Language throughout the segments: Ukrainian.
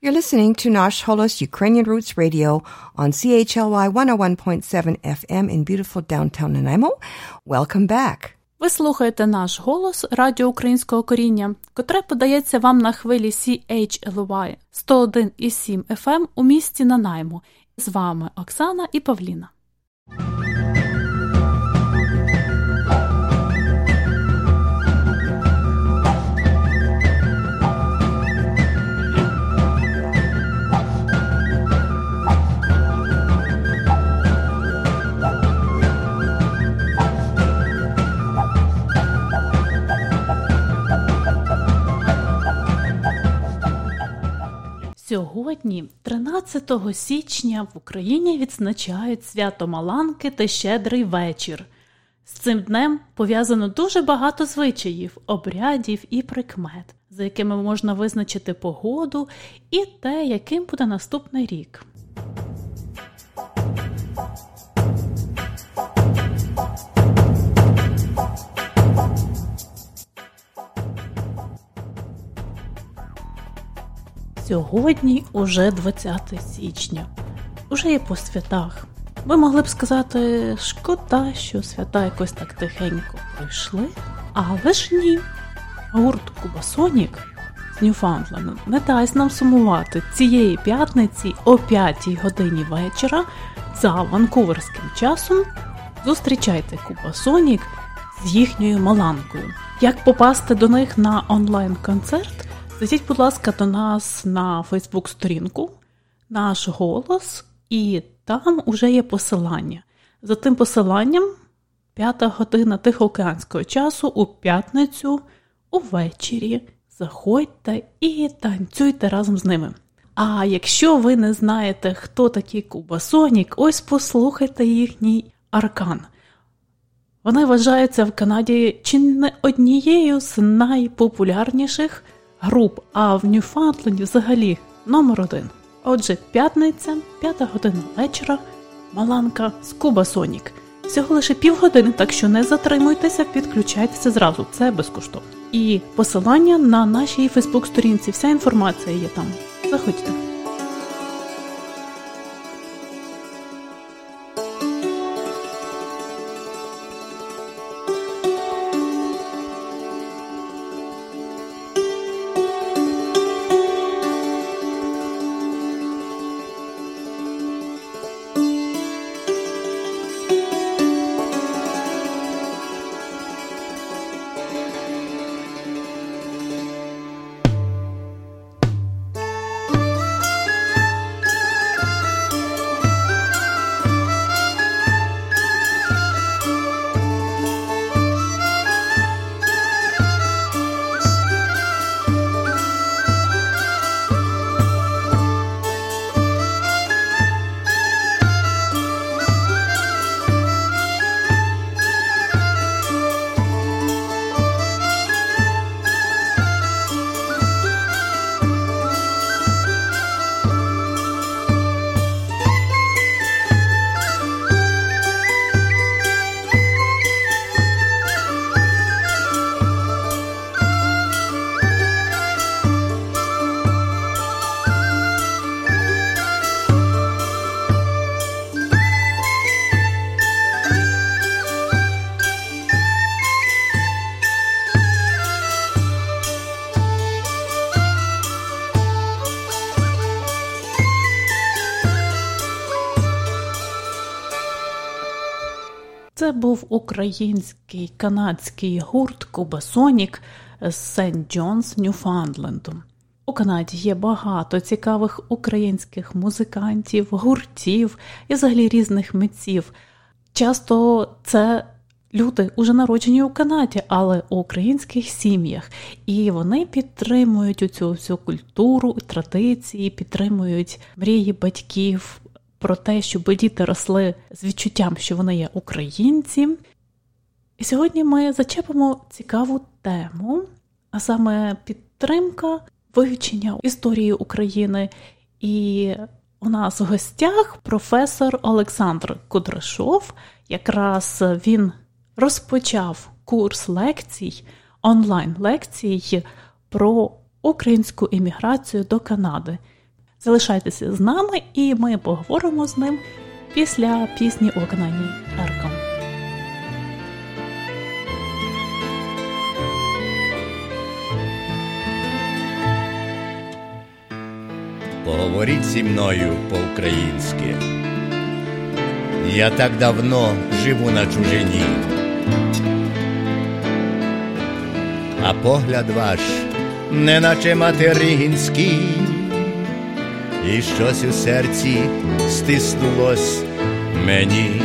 You're listening to Nash Holos Ukrainian Roots Radio on CHLY 101.7 FM in beautiful downtown Nanaimo. Welcome back. Ви слухаєте наш голос Радіо Українського коріння, котре подається вам на хвилі CHLY 101,7 FM у місті Нанаймо. З вами Оксана і Павліна. Сьогодні, 13 січня, в Україні відзначають свято Маланки та Щедрий вечір. З цим днем пов'язано дуже багато звичаїв, обрядів і прикмет, за якими можна визначити погоду і те, яким буде наступний рік. Сьогодні уже 20 січня, уже є по святах. Ми могли б сказати, шкода, що свята якось так тихенько пройшли, але ж ні. Гурт Кубасонік з Ньюфаундленду не дасть нам сумувати цієї п'ятниці о 5 годині вечора за ванкуверським часом. Зустрічайте Кубасонік з їхньою маланкою. Як попасти до них на онлайн-концерт? Зайдіть, будь ласка, до нас на Фейсбук-сторінку, наш голос, і там уже є посилання. За тим посиланням, п'ята година тихоокеанського часу у п'ятницю увечері. Заходьте і танцюйте разом з ними. А якщо ви не знаєте, хто такий Кубасонік, ось послухайте їхній аркан. Вони вважаються в Канаді чи не однією з найпопулярніших груп, а в Ньюфаундленді взагалі номер один. Отже, п'ятниця, п'ята година вечора, Маланка з Куба Сонік. Всього лише півгодини, так що не затримуйтеся, підключайтеся зразу, це безкоштовно. І посилання на нашій Фейсбук-сторінці, вся інформація є там. Заходьте. Український канадський гурт Кубасонік з Сент Джонс, Ньюфаундленду. У Канаді є багато цікавих українських музикантів, гуртів і взагалі різних митців. Часто це люди уже народжені у Канаді, але у українських сім'ях. І вони підтримують цю всю культуру, традиції, підтримують мрії батьків, про те, щоб діти росли з відчуттям, що вони є українці. І сьогодні ми зачепимо цікаву тему, а саме підтримка вивчення історії України. І у нас в гостях професор Олександр Кудрашов. Якраз він розпочав курс лекцій, онлайн лекцій про українську імміграцію до Канади. Залишайтеся з нами, і ми поговоримо з ним після пісні у виконанні Ерком. Поговоріть зі мною по-українськи. Я так давно живу на чужині, а погляд ваш, неначе материнський, і щось у серці стиснулось мені.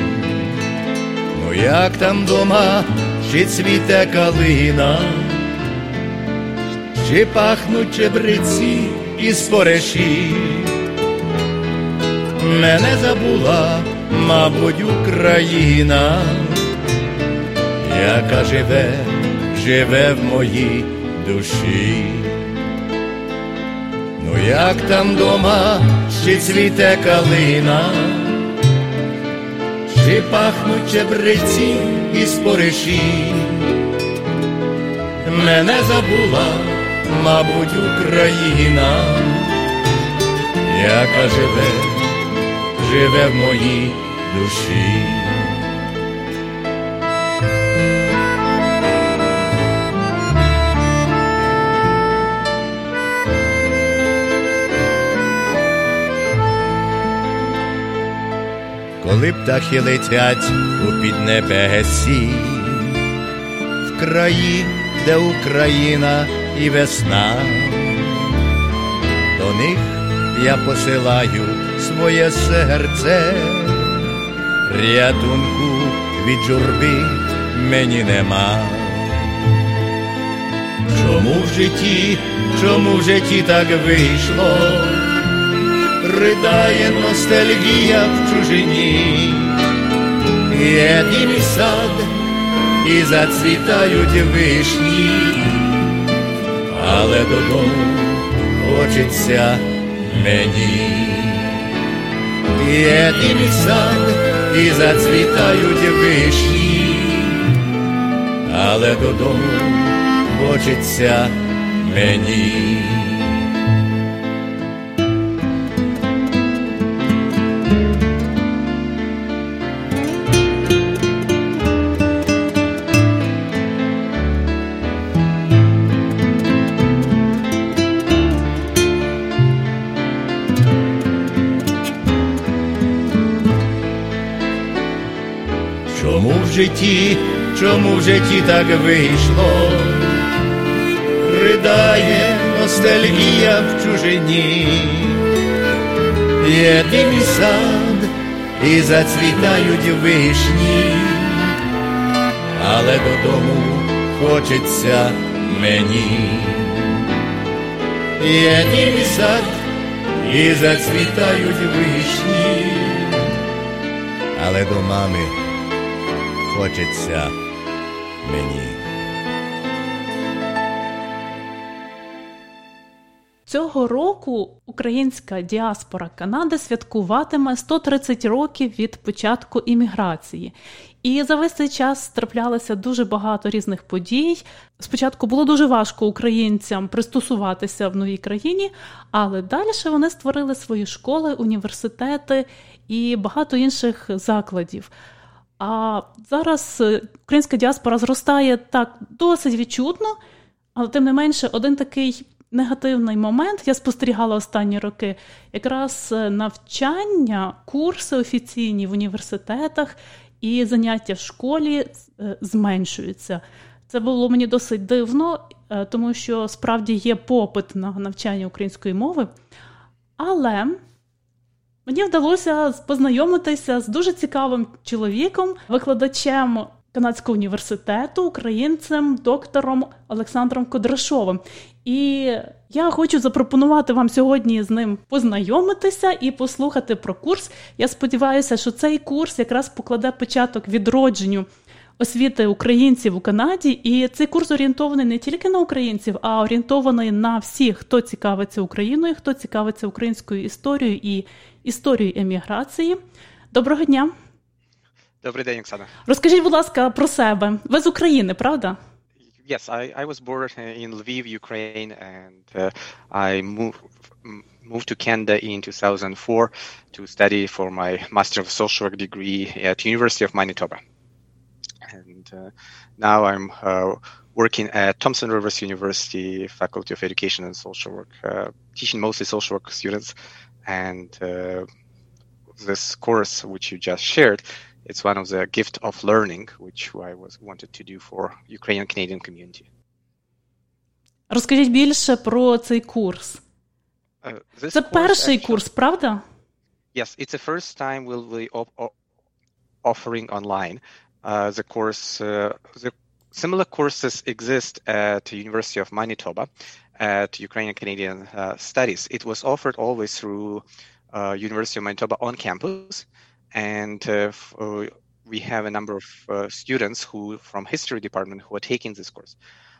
Ну, як там дома, чи цвіте калина, чи пахнуть чебриці і спореші, мене забула, мабуть, Україна, яка живе, живе в моїй душі. Як там дома, чи цвіте калина, чи пахнуть чебриці і спориші, мене забула мабуть, Україна, яка живе, живе в моїй душі. Коли птахи летять у піднебесі, в краї, де Україна і весна, до них я посилаю своє серце, рятунку від журби мені нема. Чому в житті, чому в житті так вийшло? Ридає ностальгія в чужині, є дім сад, і зацвітають вишні але додому хочеться мені. Є дім сад, і зацвітають вишні, але додому хочеться мені. Житті, чому в житті так вийшло, ридає ностальгія в чужині, є дим і сад, і зацвітають вишні, але додому хочеться мені, є дим і сад, і зацвітають вишні, але до мами хочеться мені. Цього року українська діаспора Канади святкуватиме 130 років від початку імміграції. І за весь цей час траплялося дуже багато різних подій. Спочатку було дуже важко українцям пристосуватися в новій країні, але далі вони створили свої школи, університети і багато інших закладів. А зараз е, українська діаспора зростає так досить відчутно, але тим не менше, один такий негативний момент я спостерігала останні роки. Якраз е, навчання, курси офіційні в університетах і заняття в школі е, зменшуються. Це було мені досить дивно, тому що справді є попит на навчання української мови. Але Мені вдалося познайомитися з дуже цікавим чоловіком, викладачем канадського університету, українцем, доктором Олександром Кодрашовим. І я хочу запропонувати вам сьогодні з ним познайомитися і послухати про курс. Я сподіваюся, що цей курс якраз покладе початок відродженню освіти українців у Канаді. І цей курс орієнтований не тільки на українців, а орієнтований на всіх, хто цікавиться Україною, хто цікавиться українською історією і історією еміграції. Доброго дня. Добрий день, Оксана. Розкажіть, будь ласка, про себе. Ви з України, правда? Yes, I, I was born in Lviv, Ukraine, and uh, I moved moved to Canada in 2004 to study for my Master of Social Work degree at University of Manitoba. And uh, now I'm uh, working at Thompson Rivers University Faculty of Education and Social Work, uh, teaching mostly social work students. And uh, this course, which you just shared, it's one of the gift of learning, which I was wanted to do for Ukrainian Canadian community. Розкажіть більше про цей курс. Uh, this Це course перший actually- курс, правда? Yes, it's the first time we'll be op- o- offering online uh, the course. Uh, the similar courses exist at University of Manitoba at Ukrainian Canadian uh, Studies. It was offered always through uh, University of Manitoba on campus, and uh, uh, we have a number of uh, students who from history department who are taking this course.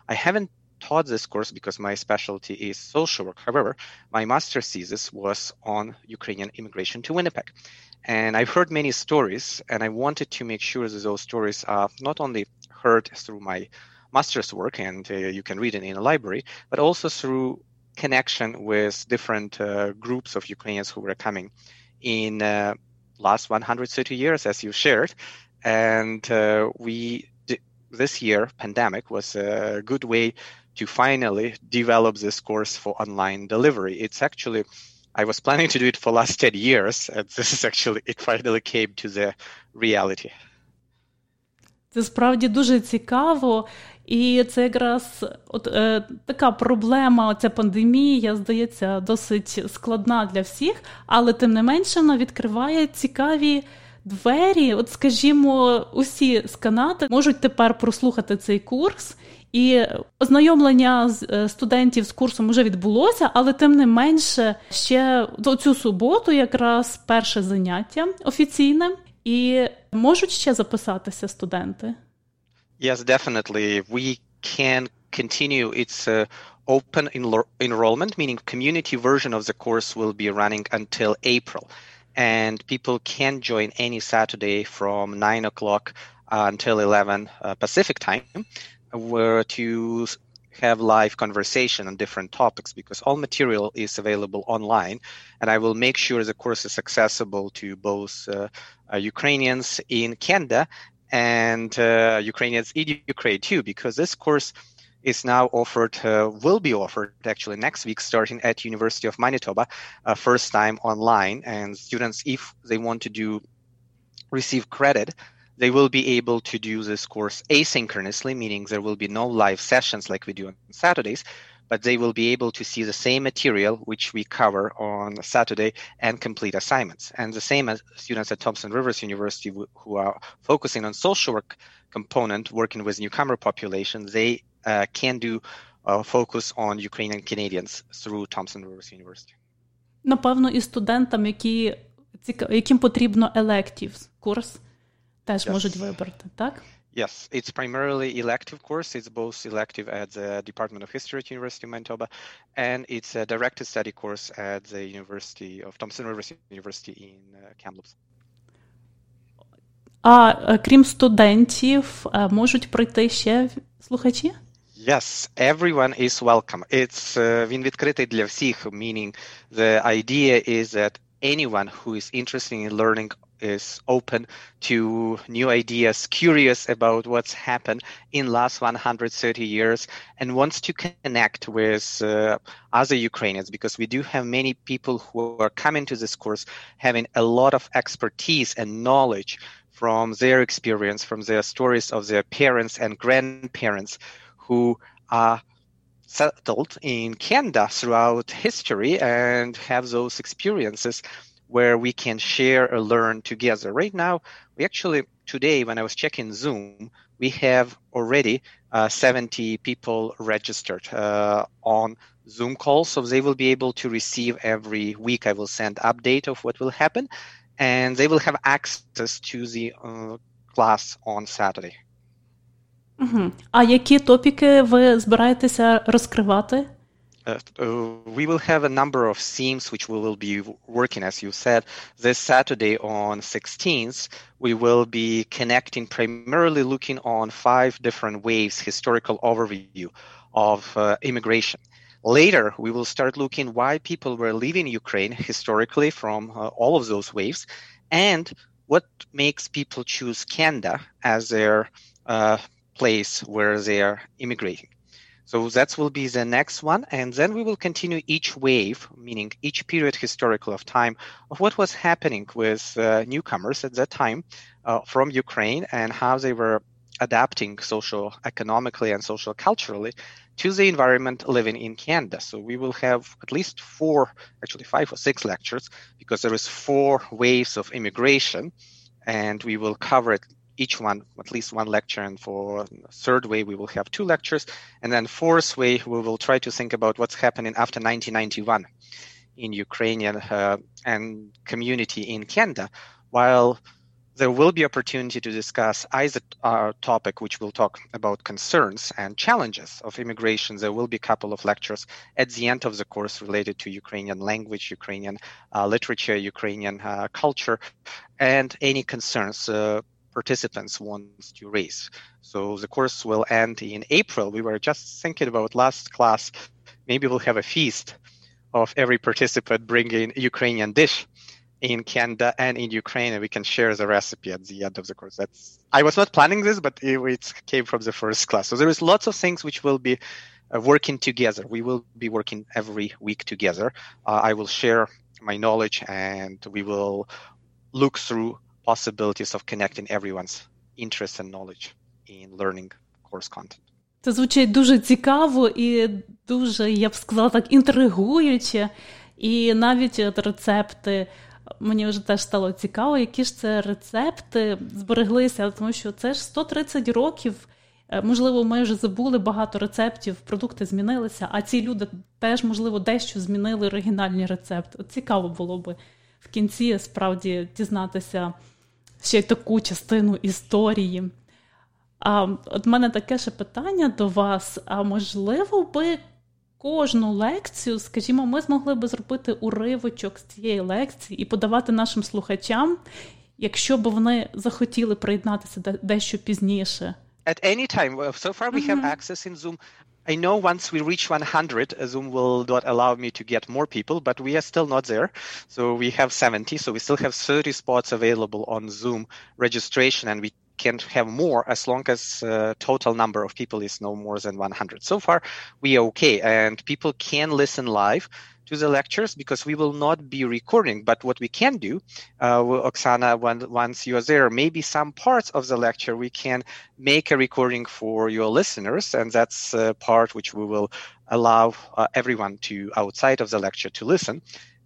I haven't taught this course because my specialty is social work. However, my master's thesis was on Ukrainian immigration to Winnipeg. And I've heard many stories, and I wanted to make sure that those stories are not only heard through my master's work, and uh, you can read it in a library, but also through connection with different uh, groups of Ukrainians who were coming in uh, last 130 years, as you shared. And uh, we this year, pandemic was a good way to finally develop this course for online delivery. It's actually I was planning to do it for last 10 years, and this is actually it finally came to the reality. Це справді дуже цікаво, і це якраз от е, така проблема. Ця пандемія, здається, досить складна для всіх, але тим не менше вона відкриває цікаві двері. От, скажімо, усі з Канади можуть тепер прослухати цей курс. І ознайомлення е, студентів з курсом вже відбулося, але тим не менше ще цю суботу якраз перше заняття офіційне, і можуть ще записатися студенти. Yes, definitely. We can continue. It's uh, open enrollment, meaning community version of the course will be running until April. And people can join any Saturday from 9 o'clock uh, until 11 uh, Pacific time, where to have live conversation on different topics because all material is available online. And I will make sure the course is accessible to both uh, uh, Ukrainians in Canada and uh, Ukrainians in Ukraine too, because this course is now offered, uh, will be offered actually next week, starting at University of Manitoba, uh, first time online. And students, if they want to do receive credit, they will be able to do this course asynchronously, meaning there will be no live sessions like we do on Saturdays, but they will be able to see the same material which we cover on Saturday and complete assignments. And the same as students at Thompson Rivers University who- who are focusing on social work component, working with newcomer population, they uh, can do uh, focus on Ukrainian Canadians through Thompson Rivers University. Напевно, і студентам, які, ціка- яким потрібно electives курс, теж Yes. можуть вибрати, так? Yes, it's primarily elective course. It's both elective at the Department of History at University of Manitoba, and it's a directed study course at the University of Thompson Rivers University in uh, Kamloops. А е, крім студентів, е, можуть прийти ще слухачі? Yes, everyone is welcome. It's uh, він відкритий для всіх, meaning the idea is that anyone who is interested in learning is open to new ideas, curious about what's happened in last 130 years, and wants to connect with uh, other Ukrainians because we do have many people who are coming to this course having a lot of expertise and knowledge from their experience, from their stories of their parents and grandparents who are settled in Canada throughout history and have those experiences where we can share or learn together. Right now, we actually, today, when I was checking Zoom, we have already uh, 70 people registered uh, on Zoom calls. So they will be able to receive every week. I will send update of what will happen and they will have access to the uh, class on Saturday. Угу. А які топіки ви збираєтеся розкривати? Uh, uh, we will have a number of themes which we will be working, as you said. This Saturday on 16th, we will be connecting primarily looking on five different waves, historical overview of uh, immigration. Later, we will start looking why people were leaving Ukraine historically from uh, all of those waves and what makes people choose Canada as their uh, place where they are immigrating. So that will be the next one. And then we will continue each wave, meaning each period historical of time of what was happening with uh, newcomers at that time uh, from Ukraine and how they were adapting social economically and social culturally to the environment living in Canada. So we will have at least four, actually five or six lectures because there is four waves of immigration and we will cover it each one at least one lecture and for third way we will have two lectures and then fourth way we will try to think about what's happening after 1991 in ukrainian uh, and community in canada while there will be opportunity to discuss either uh, topic which will talk about concerns and challenges of immigration there will be a couple of lectures at the end of the course related to ukrainian language ukrainian uh, literature ukrainian uh, culture and any concerns uh, participants wants to raise. So the course will end in April. We were just thinking about last class. Maybe we'll have a feast of every participant bringing Ukrainian dish in Canada and in Ukraine, and we can share the recipe at the end of the course. That's I was not planning this, but it, it came from the first class. So there is lots of things which will be uh, working together. We will be working every week together. Uh, I will share my knowledge, and we will look through possibilities of connecting everyone's interest and knowledge in learning course content. Це звучить дуже цікаво і дуже, я б сказала, так інтригуюче. І навіть от рецепти. Мені вже теж стало цікаво, які ж це рецепти збереглися, тому що це ж 130 років. Можливо, ми вже забули багато рецептів, продукти змінилися, а ці люди теж, можливо, дещо змінили оригінальні рецепти. От Цікаво було би в кінці справді дізнатися ще й таку частину історії. А от мене таке ще питання до вас: а можливо би кожну лекцію, скажімо, ми змогли би зробити уривочок з цієї лекції і подавати нашим слухачам, якщо б вони захотіли приєднатися дещо пізніше. At any time. So far we have access in Zoom. I know once we reach 100, uh, Zoom will not allow me to get more people, but we are still not there. So we have 70, so we still have 30 spots available on Zoom registration, and we can have more as long as uh, total number of people is no more than 100. So far, we are okay, and people can listen live to the lectures because we will not be recording. But what we can do, uh, Oksana, when, once you're there, maybe some parts of the lecture we can make a recording for your listeners, and that's a part which we will allow uh, everyone to outside of the lecture to listen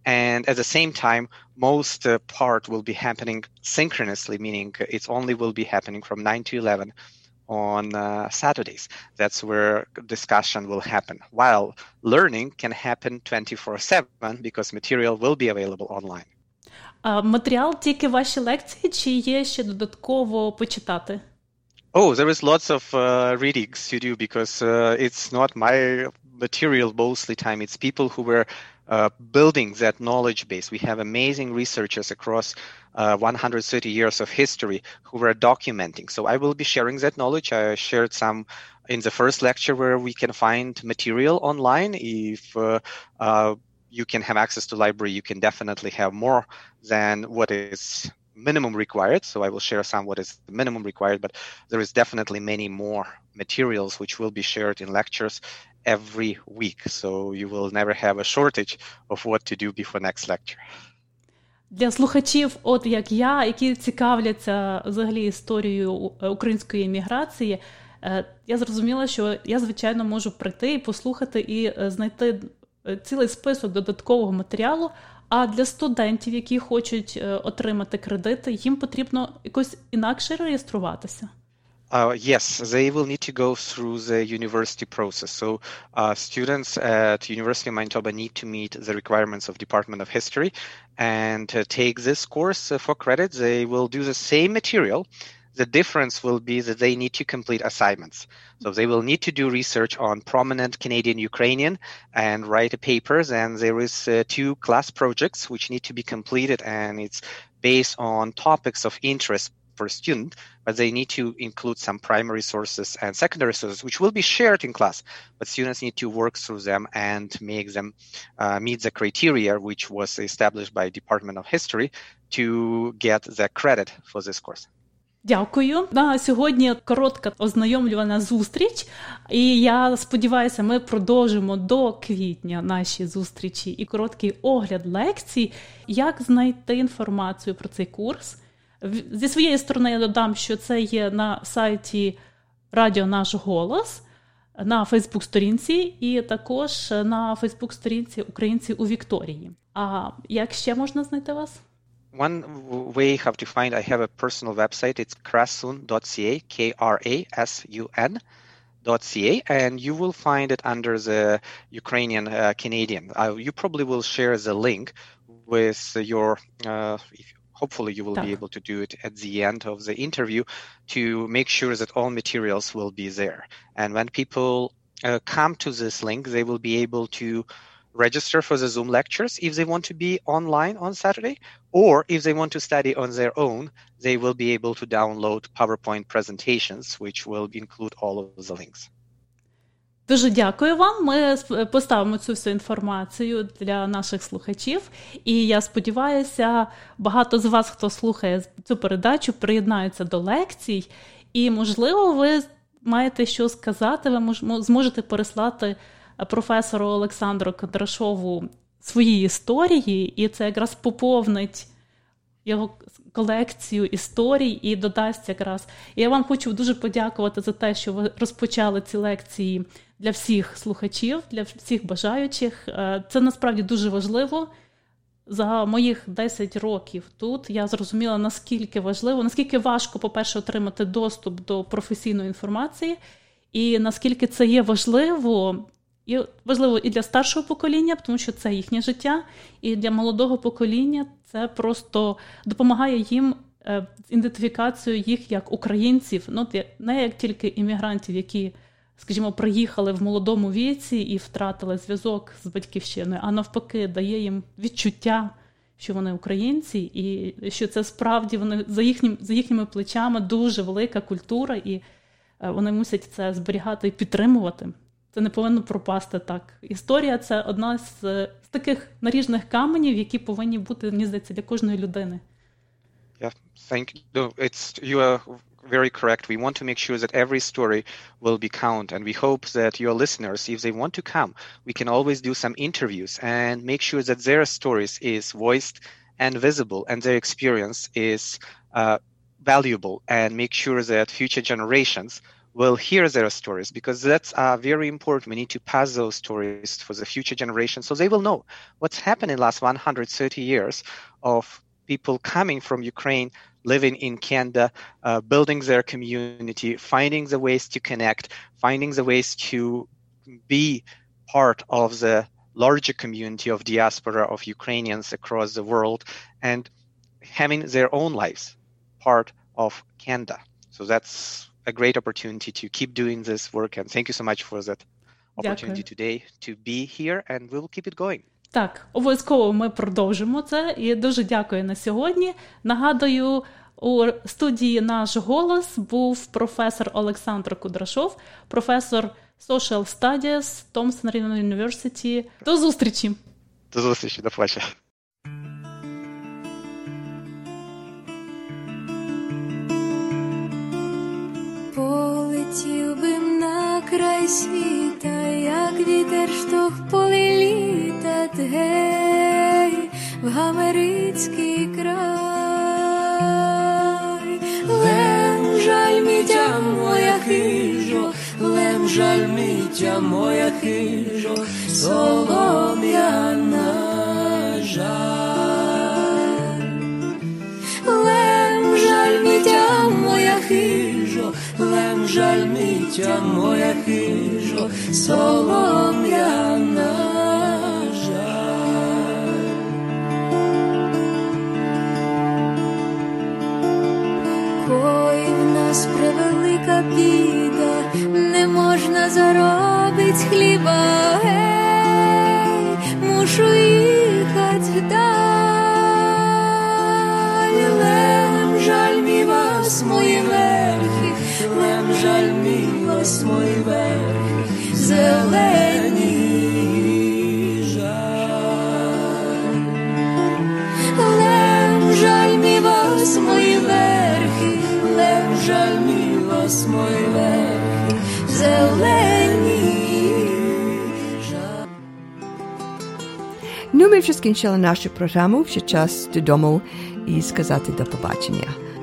And at the same time, most uh, part will be happening synchronously, meaning it only will be happening from 9 to 11 on uh, Saturdays. That's where discussion will happen. While learning can happen 24/7 because material will be available online. А матеріал тільки ваші лекції, чи є ще додатково почитати? Oh, there is lots of uh, readings to do because uh, it's not my material mostly time. It's people who were uh, building that knowledge base. We have amazing researchers across uh, 130 years of history who were documenting. So I will be sharing that knowledge. I shared some in the first lecture where we can find material online. If uh, uh you can have access to library, you can definitely have more than what is minimum required. So I will share some what is the minimum required, but there is definitely many more materials which will be shared in lectures every week. So you will never have a shortage of what to do before next lecture. Для слухачів, от як я, які цікавляться взагалі історією української еміграції, я зрозуміла, що я, звичайно, можу прийти і послухати і знайти цілий список додаткового матеріалу. А для студентів, які хочуть отримати кредити, їм потрібно якось інакше реєструватися. Uh, yes, they will need to go through the university process. So uh, students at University of Manitoba need to meet the requirements of Department of History and uh, take this course uh, for credit. They will do the same material. The difference will be that they need to complete assignments. So they will need to do research on prominent Canadian Ukrainian and write papers. And there is uh, two class projects which need to be completed, and it's based on topics of interest per student, but they need to include some primary sources and secondary sources, which will be shared in class. But students need to work through them and make them uh, meet the criteria which was established by Department of History to get the credit for this course. Дякую. На сьогодні коротка ознайомлювана зустріч, і я сподіваюся, ми продовжимо до квітня наші зустрічі і короткий огляд лекцій, як знайти інформацію про цей курс. Зі своєї сторони, я додам, що це є на сайті Радіо Наш Голос. На Фейсбук-сторінці і також на Фейсбук-сторінці Українці у Вікторії. А як ще можна знайти вас? One way how to find i have a personal website. It's krasun.ca k-r-a-s-u-n .ca and you will find it under the ukrainian uh, canadian. Uh, you probably will share the link with your uh, hopefully you will be able to do it at the end of the interview to make sure that all materials will be there. And when people uh, come to this link they will be able to register for the Zoom lectures if they want to be online on Saturday, or if they want to study on their own, they will be able to download PowerPoint presentations, which will include all of the links. Дуже дякую вам. Ми поставимо цю всю інформацію для наших слухачів. І я сподіваюся, багато з вас, хто слухає цю передачу, приєднаються до лекцій. І, можливо, ви маєте що сказати, ви зможете переслати професору Олександру Кондрашову свої історії, і це якраз поповнить його колекцію історій і додасть якраз. І я вам хочу дуже подякувати за те, що ви розпочали ці лекції для всіх слухачів, для всіх бажаючих. Е, це насправді дуже важливо. За моїх 10 років тут я зрозуміла, наскільки важливо, наскільки важко, по-перше, отримати доступ до професійної інформації, і наскільки це є важливо і важливо і для старшого покоління, тому що це їхнє життя, і для молодого покоління це просто допомагає їм е, з ідентифікацією їх як українців, ну не як тільки іммігрантів, які, скажімо, приїхали в молодому віці і втратили зв'язок з батьківщиною, а навпаки, дає їм відчуття. Що вони українці, і що це справді вони за їхнім за їхніми плечами дуже велика культура, і е, вони мусять це зберігати і підтримувати. Це не повинно пропасти так. Історія це одна з, з таких наріжних каменів, які повинні бути, мені здається, для кожної людини. Yeah, thank you. It's you are very correct. We want to make sure that every story will be count, and we hope that your listeners, if they want to come, we can always do some interviews and make sure that their stories is voiced and visible, and their experience is uh, valuable, and make sure that future generations will hear their stories because that's uh, very important. We need to pass those stories for the future generations so they will know what's happened in the last 130 years of people coming from Ukraine, living in Canada, uh, building their community, finding the ways to connect, finding the ways to be part of the larger community of diaspora of Ukrainians across the world and having their own lives part of Canada. So that's a great opportunity to keep doing this work. And thank you so much for that opportunity Дякую. today to be here, and we will keep it going. Так, обов'язково ми продовжимо це. І дуже дякую на сьогодні. Нагадую, у студії наш голос був професор Олександр Кудрашов, професор Social Studies Thompson University. До зустрічі! До зустрічі, до побачення. Край світа, як вітер штовх полі літа, гей, в Гамерицький край, Лем жаль мітя моя хижо, лем жаль мітя моя хижо, солом'яна жаль, лем жаль мітя моя хижо, лем жаль мітя моя хижо, солом'яна вже скінчили нашу програму, вже час додому і сказати до побачення.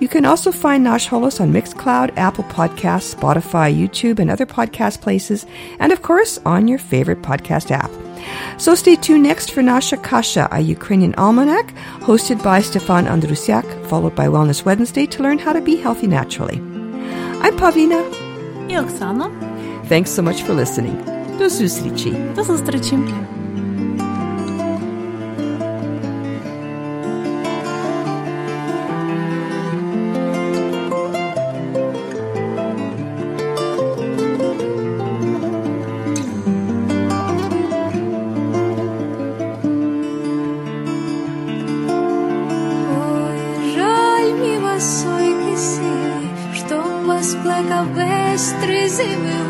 You can also find Nosh Holos on Mixcloud, Apple Podcasts, Spotify, YouTube, and other podcast places, and of course on your favorite podcast app. So stay tuned next for Nasha Kasha, a Ukrainian almanac, hosted by Stefan Andrusiak, followed by Wellness Wednesday to learn how to be healthy naturally. I'm Pavlina. І Оксана. Thanks so much for listening. До зустрічі. До зустрічі. Три зими,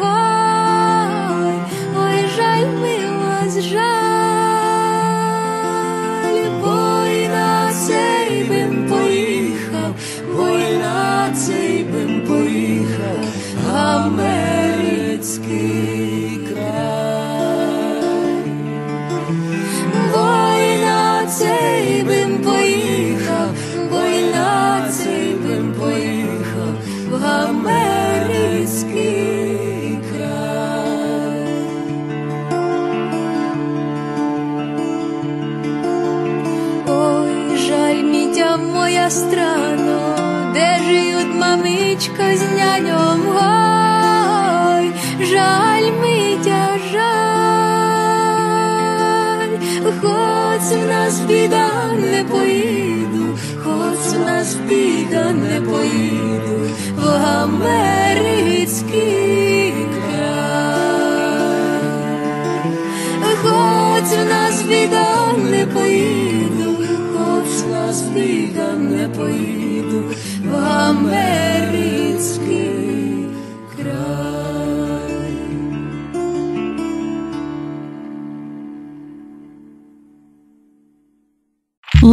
нас біда не поїду, хоч нас біда не поїду, в америцький край. Хоч нас біда не поїду, хоч нас біда не поїду в америцький